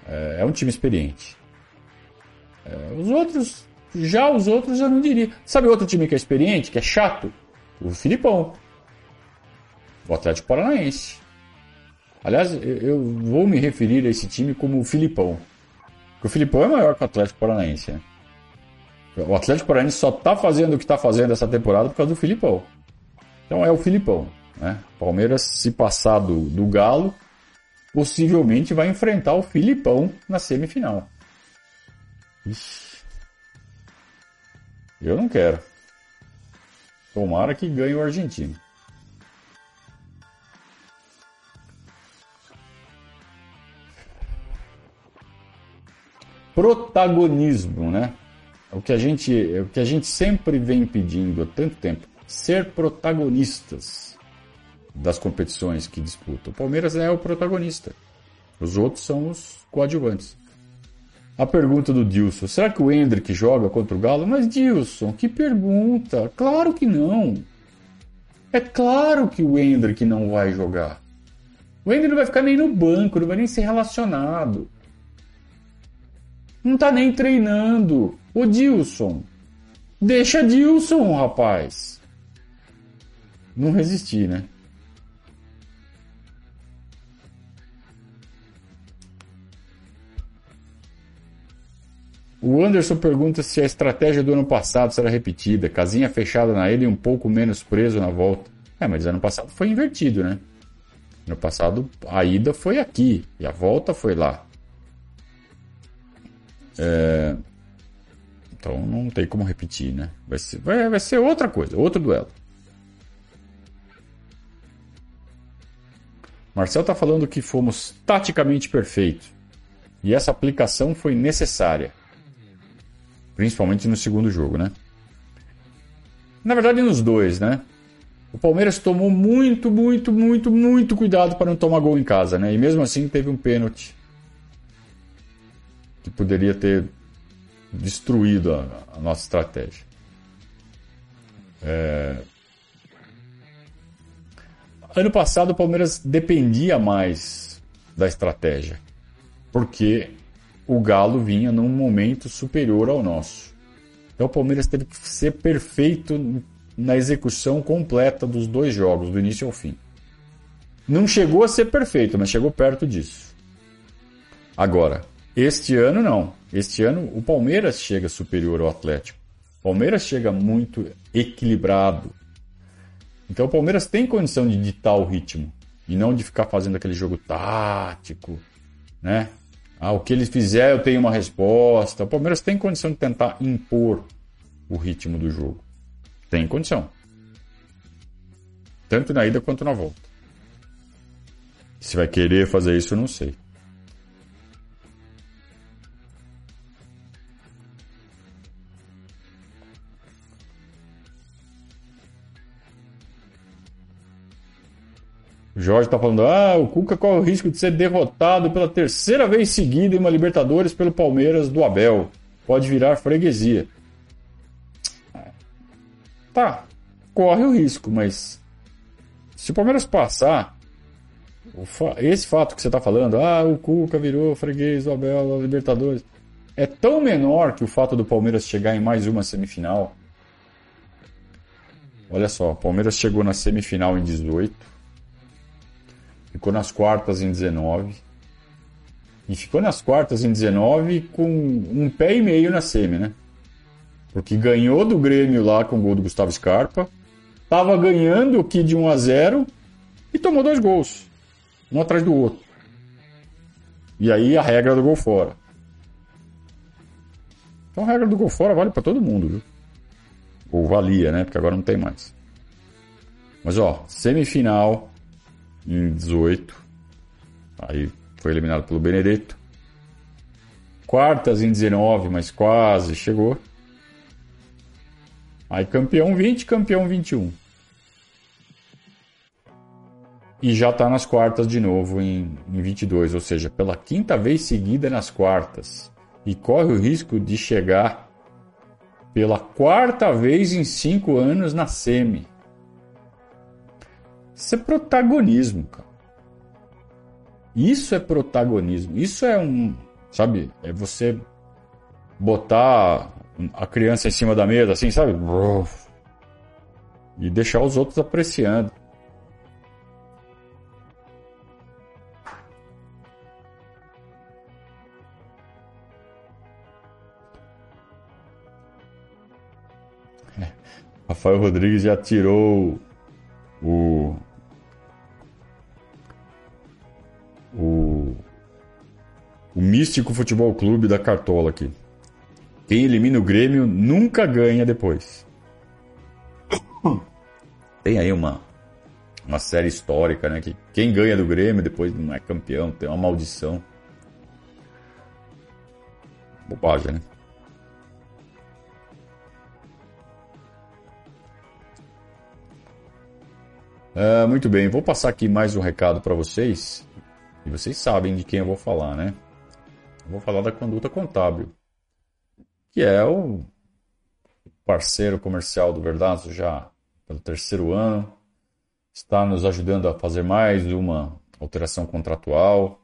É, é um time experiente. É, os outros, já os outros eu não diria. Sabe outro time que é experiente, que é chato? O Filipão. O Atlético Paranaense. Aliás, eu vou me referir a esse time como o Filipão. Porque o Filipão é maior que o Atlético Paranaense. Né? O Atlético Paranaense só está fazendo o que está fazendo essa temporada por causa do Filipão. Então é o Filipão. Né? Palmeiras, se passar do, do Galo, possivelmente vai enfrentar o Filipão na semifinal. Ixi. Eu não quero. Tomara que ganhe o argentino. Protagonismo, né? É o que a gente, é o que a gente sempre vem pedindo há tanto tempo ser protagonistas das competições que disputam. O Palmeiras é o protagonista. Os outros são os coadjuvantes. A pergunta do Dilson: será que o Hendrick joga contra o Galo? Mas Dilson, que pergunta! Claro que não! É claro que o Hendrick não vai jogar. O Hendrick não vai ficar nem no banco, não vai nem ser relacionado. Não tá nem treinando. O Dilson. Deixa Dilson, rapaz não resisti, né? O Anderson pergunta se a estratégia do ano passado será repetida. Casinha fechada na ele e um pouco menos preso na volta. É, mas ano passado foi invertido, né? No passado a ida foi aqui e a volta foi lá. É... Então não tem como repetir, né? Vai ser, vai, vai ser outra coisa, outro duelo. Marcel está falando que fomos taticamente perfeitos. E essa aplicação foi necessária. Principalmente no segundo jogo, né? Na verdade, nos dois, né? O Palmeiras tomou muito, muito, muito, muito cuidado para não tomar gol em casa, né? E mesmo assim teve um pênalti que poderia ter destruído a, a nossa estratégia. É, Ano passado o Palmeiras dependia mais da estratégia, porque o Galo vinha num momento superior ao nosso. Então o Palmeiras teve que ser perfeito na execução completa dos dois jogos, do início ao fim. Não chegou a ser perfeito, mas chegou perto disso. Agora, este ano não. Este ano o Palmeiras chega superior ao Atlético. O Palmeiras chega muito equilibrado, então o Palmeiras tem condição de ditar o ritmo e não de ficar fazendo aquele jogo tático, né? Ah, o que ele fizer eu tenho uma resposta. O Palmeiras tem condição de tentar impor o ritmo do jogo. Tem condição. Tanto na ida quanto na volta. Se vai querer fazer isso, eu não sei. Jorge está falando, ah, o Cuca corre o risco de ser derrotado pela terceira vez seguida em uma Libertadores pelo Palmeiras do Abel. Pode virar freguesia. Tá, corre o risco, mas se o Palmeiras passar, esse fato que você está falando, ah, o Cuca virou freguês do Abel Libertadores, é tão menor que o fato do Palmeiras chegar em mais uma semifinal. Olha só, o Palmeiras chegou na semifinal em 18 ficou nas quartas em 19. E ficou nas quartas em 19 com um pé e meio na semi, né? Porque ganhou do Grêmio lá com o gol do Gustavo Scarpa. Tava ganhando aqui de 1 a 0 e tomou dois gols. Um atrás do outro. E aí a regra do gol fora. Então a regra do gol fora vale para todo mundo, viu? Ou valia, né? Porque agora não tem mais. Mas ó, semifinal, em 18. Aí foi eliminado pelo Benedetto. Quartas em 19, mas quase chegou. Aí campeão 20, campeão 21. E já está nas quartas de novo em, em 22, ou seja, pela quinta vez seguida nas quartas. E corre o risco de chegar pela quarta vez em cinco anos na semi. Isso é protagonismo, cara. Isso é protagonismo. Isso é um. Sabe? É você botar a criança em cima da mesa, assim, sabe? E deixar os outros apreciando. É. Rafael Rodrigues já tirou o o o Místico Futebol Clube da Cartola aqui. Quem elimina o Grêmio nunca ganha depois. Tem aí uma, uma série histórica, né? Que quem ganha do Grêmio depois não é campeão, tem uma maldição. Bobagem, né? Uh, muito bem, vou passar aqui mais um recado para vocês. E vocês sabem de quem eu vou falar, né? Eu vou falar da conduta contábil, que é o parceiro comercial do Verdazo já pelo terceiro ano. Está nos ajudando a fazer mais uma alteração contratual.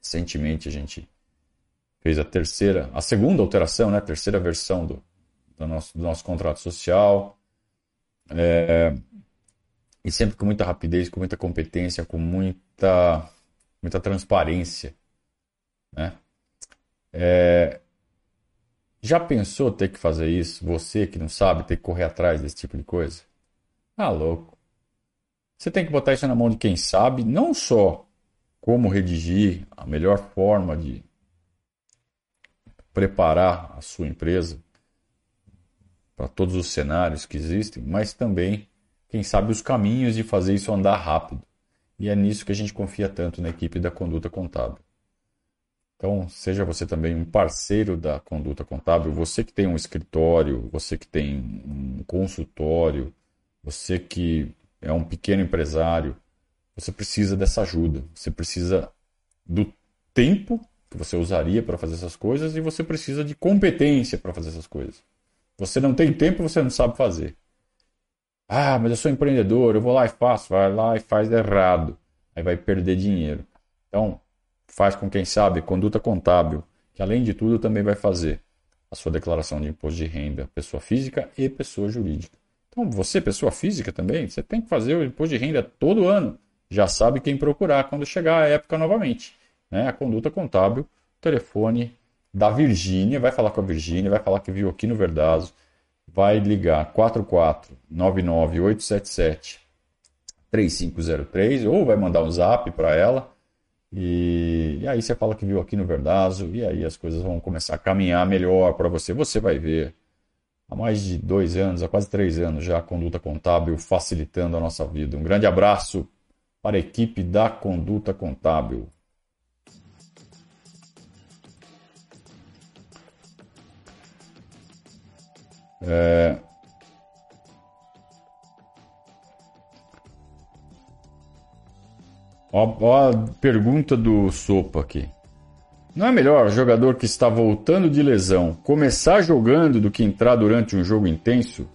Recentemente a gente fez a terceira, a segunda alteração, né? A terceira versão do, do, nosso, do nosso contrato social. É, e sempre com muita rapidez, com muita competência, com muita, muita transparência. Né? É, já pensou ter que fazer isso? Você que não sabe, ter que correr atrás desse tipo de coisa? Ah, louco. Você tem que botar isso na mão de quem sabe, não só como redigir, a melhor forma de preparar a sua empresa para todos os cenários que existem, mas também quem sabe, os caminhos de fazer isso andar rápido. E é nisso que a gente confia tanto na equipe da conduta contábil. Então, seja você também um parceiro da conduta contábil, você que tem um escritório, você que tem um consultório, você que é um pequeno empresário, você precisa dessa ajuda. Você precisa do tempo que você usaria para fazer essas coisas e você precisa de competência para fazer essas coisas. Você não tem tempo, você não sabe fazer. Ah, mas eu sou empreendedor, eu vou lá e faço. Vai lá e faz errado. Aí vai perder dinheiro. Então, faz com quem sabe, conduta contábil, que além de tudo também vai fazer a sua declaração de imposto de renda, pessoa física e pessoa jurídica. Então, você, pessoa física também, você tem que fazer o imposto de renda todo ano. Já sabe quem procurar quando chegar a época novamente. Né? A conduta contábil, telefone da Virgínia, vai falar com a Virgínia, vai falar que viu aqui no Verdazo vai ligar 4499877 3503 ou vai mandar um zap para ela e, e, aí você fala que viu aqui no Verdazo e aí as coisas vão começar a caminhar melhor para você. Você vai ver há mais de dois anos, há quase três anos já a conduta contábil facilitando a nossa vida. Um grande abraço para a equipe da conduta contábil. É... Ó, ó, a pergunta do Sopa aqui. Não é melhor jogador que está voltando de lesão começar jogando do que entrar durante um jogo intenso?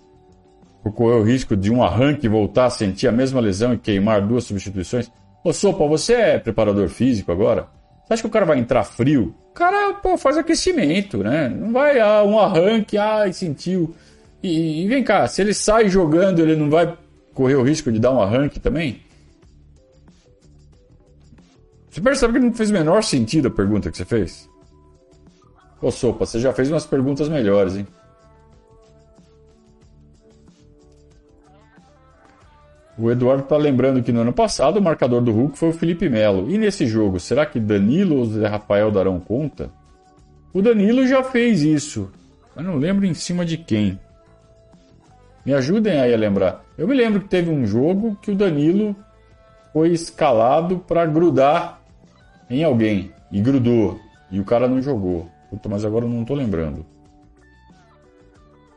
Por correr o risco de um arranque voltar a sentir a mesma lesão e queimar duas substituições? Ô Sopa, você é preparador físico agora? Você acha que o cara vai entrar frio? Cara pô, faz aquecimento, né? Não vai ah, um arranque, ai, sentiu. E, e, vem cá, se ele sai jogando, ele não vai correr o risco de dar um arranque também? Você percebe que não fez o menor sentido a pergunta que você fez? Ô Sopa, você já fez umas perguntas melhores, hein? O Eduardo está lembrando que no ano passado o marcador do Hulk foi o Felipe Melo. E nesse jogo, será que Danilo ou Zé Rafael darão conta? O Danilo já fez isso. Eu não lembro em cima de quem. Me ajudem aí a lembrar. Eu me lembro que teve um jogo que o Danilo foi escalado para grudar em alguém e grudou e o cara não jogou. Puta, mas agora eu não tô lembrando.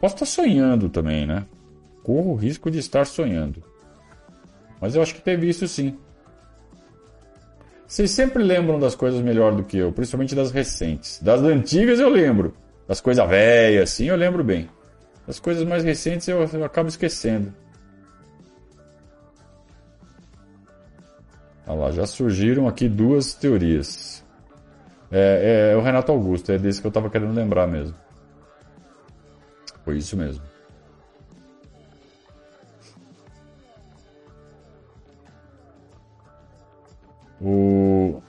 Posso estar sonhando também, né? Corro o risco de estar sonhando. Mas eu acho que teve isso sim. Vocês sempre lembram das coisas melhor do que eu, principalmente das recentes. Das antigas eu lembro. Das coisas velhas, assim, eu lembro bem. Das coisas mais recentes eu, eu acabo esquecendo. Olha lá, já surgiram aqui duas teorias. É, é, é o Renato Augusto, é desse que eu estava querendo lembrar mesmo. Foi isso mesmo. O,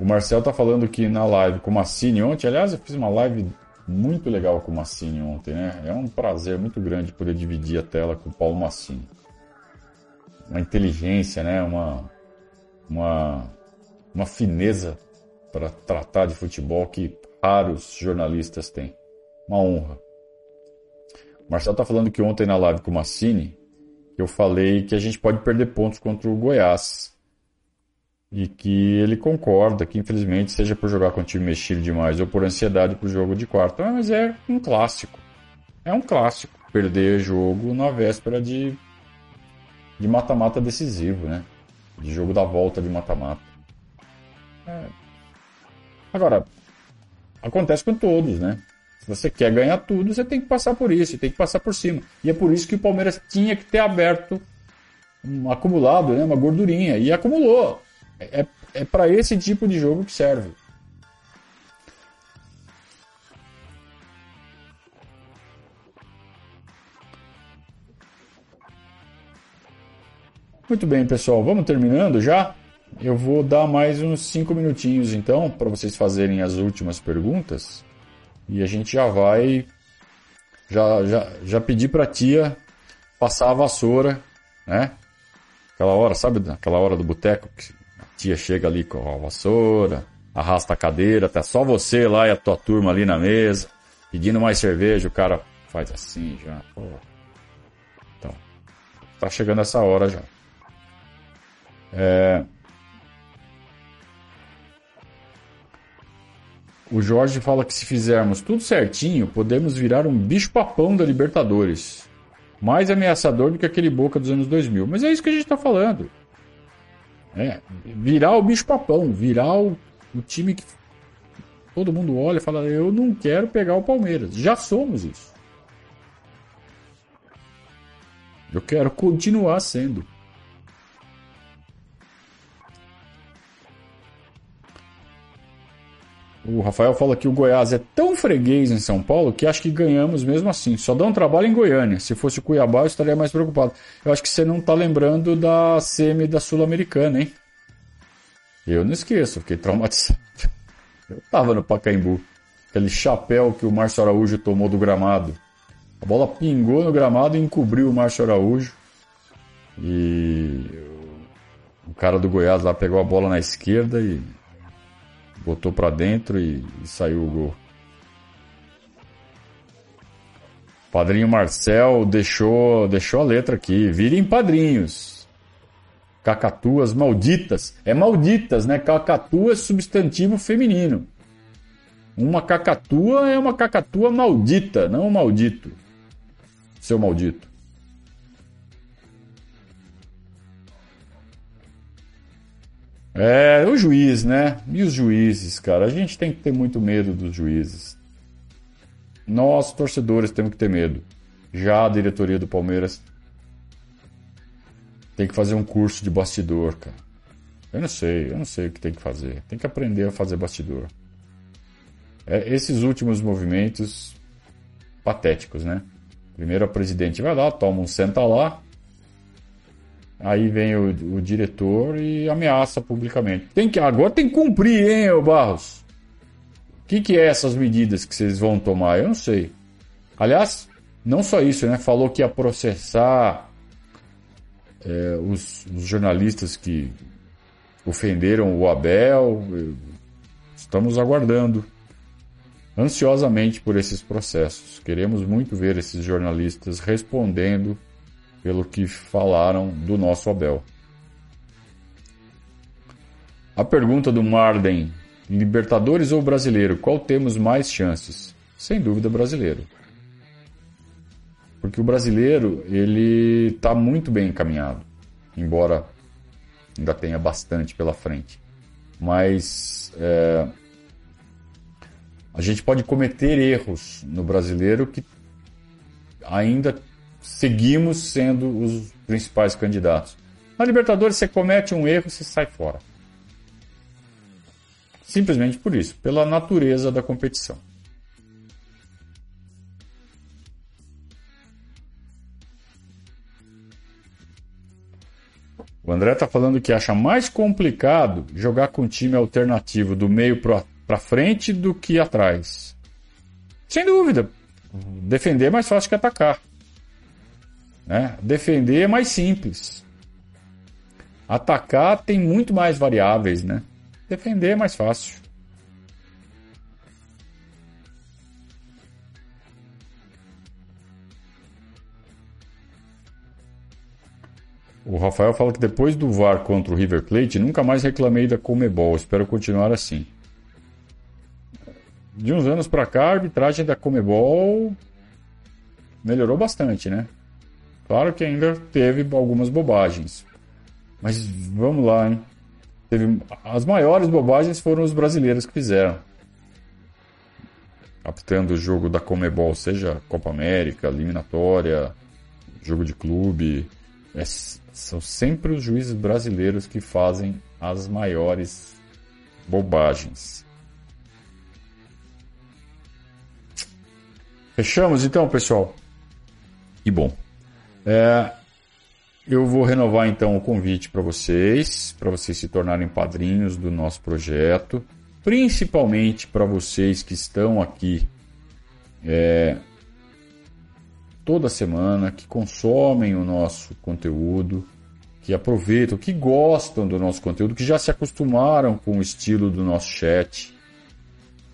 o Marcel tá falando que na live com o Massini ontem, aliás, eu fiz uma live muito legal com o Massini ontem, né? É um prazer muito grande poder dividir a tela com o Paulo Massini. Uma inteligência, né? Uma, uma, uma fineza para tratar de futebol que raros jornalistas têm. Uma honra. O Marcel tá falando que ontem na live com o Massini, eu falei que a gente pode perder pontos contra o Goiás e que ele concorda que infelizmente seja por jogar com o time mexido demais ou por ansiedade para o jogo de quarto, ah, mas é um clássico. É um clássico perder jogo na véspera de de mata-mata decisivo, né? De jogo da volta de mata-mata. É. Agora, acontece com todos, né? Se você quer ganhar tudo, você tem que passar por isso, tem que passar por cima. E é por isso que o Palmeiras tinha que ter aberto um acumulado, né? Uma gordurinha. E acumulou. É, é para esse tipo de jogo que serve. Muito bem, pessoal, vamos terminando já? Eu vou dar mais uns 5 minutinhos então para vocês fazerem as últimas perguntas e a gente já vai já já, já pedi para tia passar a vassoura, né? Aquela hora, sabe? Aquela hora do boteco que tia chega ali com a vassoura, arrasta a cadeira, tá só você lá e a tua turma ali na mesa, pedindo mais cerveja, o cara faz assim já. Pô. Então, tá chegando essa hora já. É... O Jorge fala que se fizermos tudo certinho, podemos virar um bicho-papão da Libertadores. Mais ameaçador do que aquele Boca dos anos 2000. Mas é isso que a gente está falando. É, virar o bicho-papão, virar o, o time que todo mundo olha e fala: Eu não quero pegar o Palmeiras. Já somos isso. Eu quero continuar sendo. O Rafael fala que o Goiás é tão freguês em São Paulo que acho que ganhamos mesmo assim. Só dá um trabalho em Goiânia. Se fosse o Cuiabá, eu estaria mais preocupado. Eu acho que você não está lembrando da semi da Sul-Americana, hein? Eu não esqueço, fiquei traumatizado. Eu tava no Pacaembu. Aquele chapéu que o Márcio Araújo tomou do gramado. A bola pingou no gramado e encobriu o Márcio Araújo. E o cara do Goiás lá pegou a bola na esquerda e botou para dentro e, e, saiu o gol. Padrinho Marcel deixou, deixou a letra aqui. Virem padrinhos. Cacatuas malditas. É malditas, né? Cacatua é substantivo feminino. Uma cacatua é uma cacatua maldita, não um maldito. Seu maldito. É, o juiz, né? E os juízes, cara? A gente tem que ter muito medo dos juízes. Nós, torcedores, temos que ter medo. Já a diretoria do Palmeiras tem que fazer um curso de bastidor, cara. Eu não sei, eu não sei o que tem que fazer. Tem que aprender a fazer bastidor. É, esses últimos movimentos patéticos, né? Primeiro a presidente vai lá, toma um senta lá, Aí vem o, o, diretor e ameaça publicamente. Tem que, agora tem que cumprir, hein, ô Barros? O que, que é essas medidas que vocês vão tomar? Eu não sei. Aliás, não só isso, né? Falou que ia processar é, os, os jornalistas que ofenderam o Abel. Estamos aguardando ansiosamente por esses processos. Queremos muito ver esses jornalistas respondendo pelo que falaram do nosso Abel. A pergunta do Marden: Libertadores ou brasileiro? Qual temos mais chances? Sem dúvida, brasileiro. Porque o brasileiro, ele está muito bem encaminhado, embora ainda tenha bastante pela frente. Mas é, a gente pode cometer erros no brasileiro que ainda seguimos sendo os principais candidatos. Na Libertadores, você comete um erro, você sai fora. Simplesmente por isso, pela natureza da competição. O André está falando que acha mais complicado jogar com um time alternativo do meio para frente do que atrás. Sem dúvida. Defender é mais fácil que atacar. Né? Defender é mais simples. Atacar tem muito mais variáveis, né? Defender é mais fácil. O Rafael fala que depois do VAR contra o River Plate, nunca mais reclamei da Comebol. Espero continuar assim. De uns anos para cá, a arbitragem da Comebol melhorou bastante, né? Claro que ainda teve algumas bobagens. Mas vamos lá, hein? Teve, as maiores bobagens foram os brasileiros que fizeram. Captando o jogo da Comebol, seja Copa América, eliminatória, jogo de clube. É, são sempre os juízes brasileiros que fazem as maiores bobagens. Fechamos então, pessoal? E bom, é, eu vou renovar então o convite para vocês, para vocês se tornarem padrinhos do nosso projeto, principalmente para vocês que estão aqui é, toda semana, que consomem o nosso conteúdo, que aproveitam, que gostam do nosso conteúdo, que já se acostumaram com o estilo do nosso chat,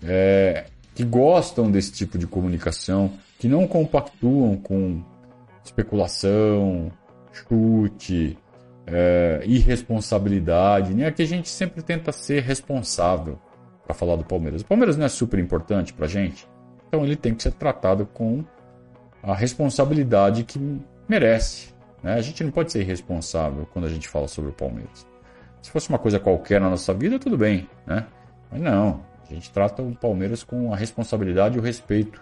é, que gostam desse tipo de comunicação, que não compactuam com especulação, chute, é, irresponsabilidade, né? Que a gente sempre tenta ser responsável para falar do Palmeiras. O Palmeiras não é super importante para gente, então ele tem que ser tratado com a responsabilidade que merece. Né? A gente não pode ser irresponsável quando a gente fala sobre o Palmeiras. Se fosse uma coisa qualquer na nossa vida, tudo bem, né? Mas não, a gente trata o Palmeiras com a responsabilidade e o respeito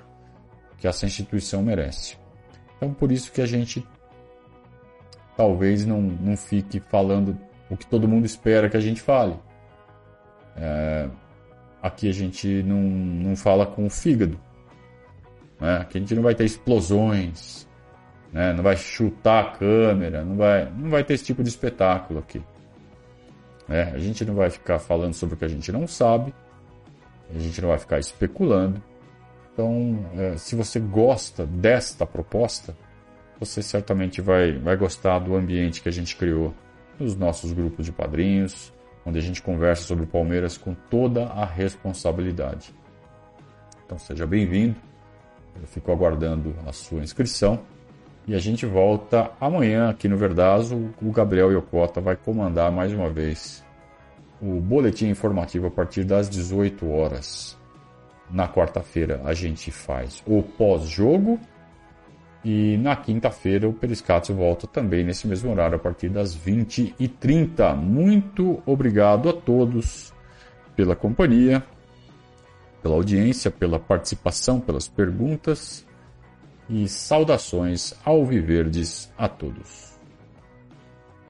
que essa instituição merece. Então, por isso que a gente talvez não, não fique falando o que todo mundo espera que a gente fale. É, aqui a gente não, não fala com o fígado. Né? Aqui a gente não vai ter explosões, né? não vai chutar a câmera, não vai, não vai ter esse tipo de espetáculo aqui. É, a gente não vai ficar falando sobre o que a gente não sabe, a gente não vai ficar especulando. Então, é, se você gosta desta proposta, você certamente vai, vai gostar do ambiente que a gente criou nos nossos grupos de padrinhos, onde a gente conversa sobre o Palmeiras com toda a responsabilidade. Então seja bem-vindo, eu fico aguardando a sua inscrição e a gente volta amanhã aqui no Verdazo. O Gabriel Yokota vai comandar mais uma vez o boletim informativo a partir das 18 horas. Na quarta-feira a gente faz o pós-jogo e na quinta-feira o Periscatio volta também nesse mesmo horário a partir das 20h30. Muito obrigado a todos pela companhia, pela audiência, pela participação, pelas perguntas e saudações ao Viverdes a todos.